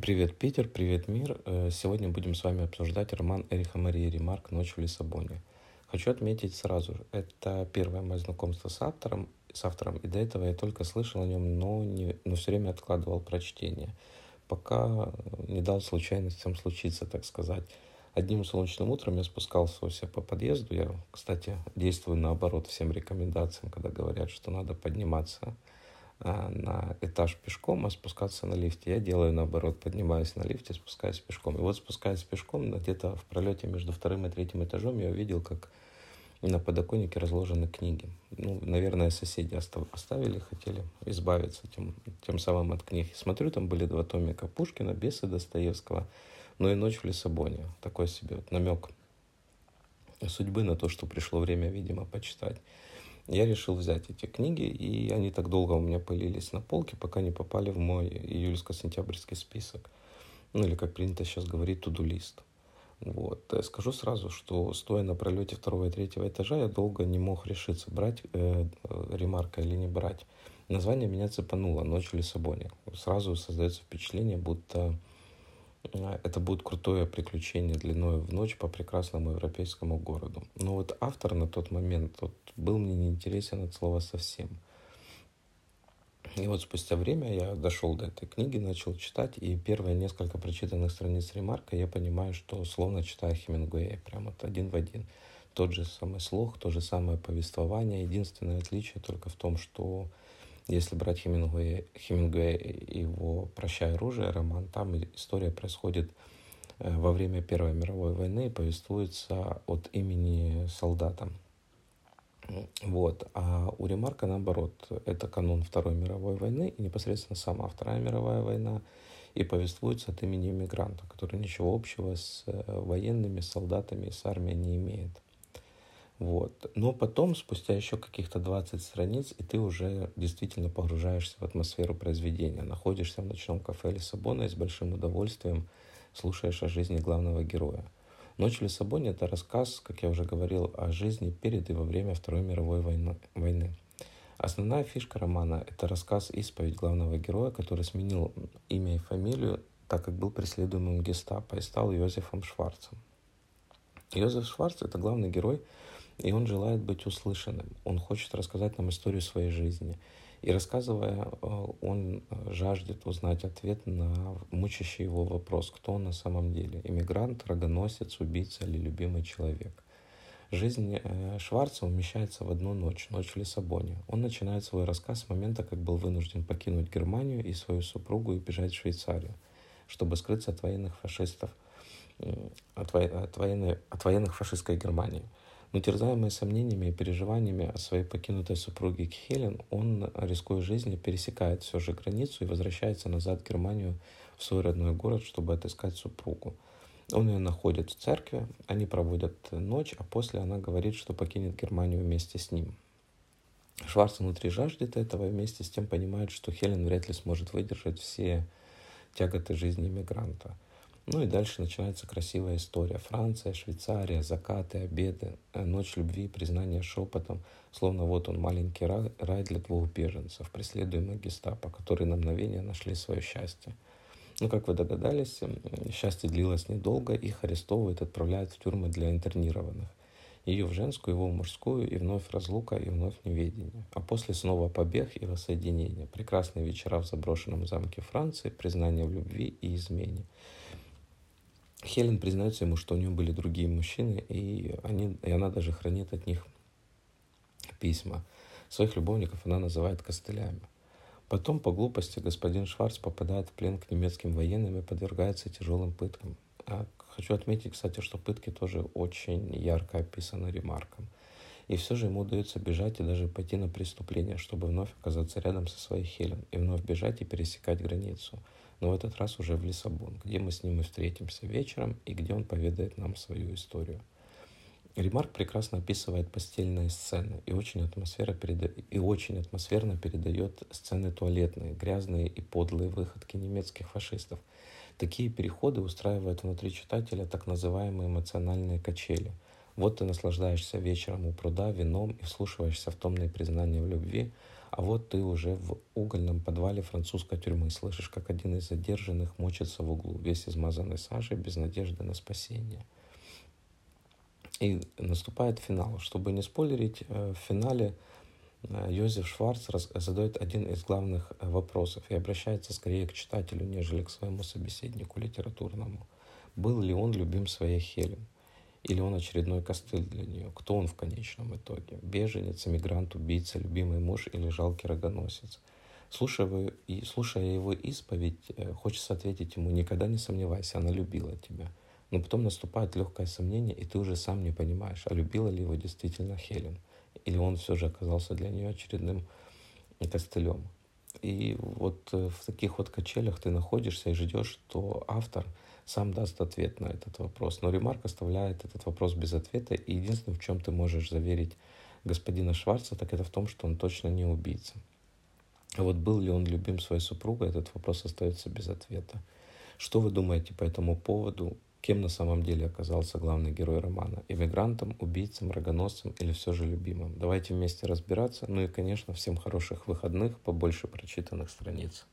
Привет, Питер, привет, мир. Э, сегодня будем с вами обсуждать роман Эриха Марии Ремарк «Ночь в Лиссабоне». Хочу отметить сразу, это первое мое знакомство с автором, с автором, и до этого я только слышал о нем, но, не, но все время откладывал прочтение, пока не дал случайностям случиться, так сказать. Одним солнечным утром я спускался у себя по подъезду. Я, кстати, действую наоборот всем рекомендациям, когда говорят, что надо подниматься на этаж пешком, а спускаться на лифте. Я делаю наоборот, поднимаюсь на лифте, спускаюсь пешком. И вот спускаясь пешком, где-то в пролете между вторым и третьим этажом я увидел, как на подоконнике разложены книги. Ну, наверное, соседи оставили, хотели избавиться тем, тем самым от книг. Смотрю, там были два томика Пушкина, Бесы Достоевского, ну и «Ночь в Лиссабоне». Такой себе вот намек судьбы на то, что пришло время, видимо, почитать я решил взять эти книги, и они так долго у меня пылились на полке, пока не попали в мой июльско-сентябрьский список. Ну или, как принято сейчас говорить, туду-лист. Вот. Э, скажу сразу, что стоя на пролете второго и третьего этажа, я долго не мог решиться, брать э, э, ремарка или не брать. Название меня цепануло «Ночь в Лиссабоне». Сразу создается впечатление, будто это будет крутое приключение длиной в ночь по прекрасному европейскому городу. Но вот автор на тот момент вот, был мне неинтересен от слова совсем. И вот спустя время я дошел до этой книги, начал читать, и первые несколько прочитанных страниц ремарка я понимаю, что словно читаю Хемингуэя, прямо вот один в один. Тот же самый слог, то же самое повествование. Единственное отличие только в том, что если брать Хемингуэя, Хемингуэя и его «Прощай оружие» роман, там история происходит э, во время Первой мировой войны и повествуется от имени солдата. Вот. А у Ремарка наоборот, это канун Второй мировой войны и непосредственно сама Вторая мировая война и повествуется от имени иммигранта, который ничего общего с э, военными, солдатами и с армией не имеет. Вот. Но потом, спустя еще каких-то 20 страниц, и ты уже действительно погружаешься в атмосферу произведения. Находишься в ночном кафе Лиссабона и с большим удовольствием слушаешь о жизни главного героя. «Ночь в Лиссабоне» — это рассказ, как я уже говорил, о жизни перед и во время Второй мировой войны. Основная фишка романа — это рассказ-исповедь главного героя, который сменил имя и фамилию, так как был преследуемым гестапо и стал Йозефом Шварцем. Йозеф Шварц — это главный герой — и он желает быть услышанным. Он хочет рассказать нам историю своей жизни. И рассказывая, э, он жаждет узнать ответ на мучащий его вопрос, кто он на самом деле. Иммигрант, рогоносец, убийца или любимый человек. Жизнь э, Шварца умещается в одну ночь, ночь в Лиссабоне. Он начинает свой рассказ с момента, как был вынужден покинуть Германию и свою супругу и бежать в Швейцарию, чтобы скрыться от военных фашистов, от, во... от, военной... от военных фашистской Германии – но терзаемый сомнениями и переживаниями о своей покинутой супруге Хелен, он, рискуя жизнью, пересекает все же границу и возвращается назад в Германию, в свой родной город, чтобы отыскать супругу. Он ее находит в церкви, они проводят ночь, а после она говорит, что покинет Германию вместе с ним. Шварц внутри жаждет этого и вместе с тем понимает, что Хелен вряд ли сможет выдержать все тяготы жизни иммигранта. Ну и дальше начинается красивая история. Франция, Швейцария, закаты, обеды, э, ночь любви, признание шепотом. Словно вот он маленький рай, рай для двух беженцев, преследуемых гестапо, которые на мгновение нашли свое счастье. Ну, как вы догадались, счастье длилось недолго, их арестовывают, отправляют в тюрьмы для интернированных. Ее в женскую, его в мужскую, и вновь разлука, и вновь неведение. А после снова побег и воссоединение. Прекрасные вечера в заброшенном замке Франции, признание в любви и измене. Хелен признается ему, что у нее были другие мужчины, и, они, и она даже хранит от них письма. Своих любовников она называет костылями. Потом, по глупости, господин Шварц попадает в плен к немецким военным и подвергается тяжелым пыткам. А хочу отметить, кстати, что пытки тоже очень ярко описаны ремарком. И все же ему удается бежать и даже пойти на преступление, чтобы вновь оказаться рядом со своей Хелен, и вновь бежать и пересекать границу – но в этот раз уже в Лиссабон, где мы с ним и встретимся вечером и где он поведает нам свою историю. Ремарк прекрасно описывает постельные сцены и очень, атмосфера переда... и очень атмосферно передает сцены туалетные, грязные и подлые выходки немецких фашистов. Такие переходы устраивают внутри читателя так называемые эмоциональные качели. Вот ты наслаждаешься вечером у пруда вином и вслушиваешься в томные признания в любви, А вот ты уже в угольном подвале французской тюрьмы слышишь, как один из задержанных мочится в углу, весь измазанный сажей, без надежды на спасение. И наступает финал. Чтобы не спойлерить, э, в финале э, Йозеф Шварц задает один из главных э, вопросов и обращается скорее к читателю, нежели к своему собеседнику литературному. Был ли он любим своей Хелен? Или он очередной костыль для нее? Кто он в конечном итоге? Беженец, эмигрант, убийца, любимый муж или жалкий рогоносец? Слушая, и, слушая его исповедь, э, хочется ответить ему, никогда не сомневайся, она любила тебя. Но потом наступает легкое сомнение, и ты уже сам не понимаешь, а любила ли его действительно Хелен. Или он все же оказался для нее очередным костылем. И вот э, в таких вот качелях ты находишься и ждешь, что автор – сам даст ответ на этот вопрос. Но Ремарк оставляет этот вопрос без ответа, и единственное, в чем ты можешь заверить господина Шварца, так это в том, что он точно не убийца. А вот был ли он любим своей супругой, этот вопрос остается без ответа. Что вы думаете по этому поводу? Кем на самом деле оказался главный герой романа? Иммигрантом, убийцем, рогоносцем или все же любимым? Давайте вместе разбираться. Ну и, конечно, всем хороших выходных, побольше прочитанных страниц.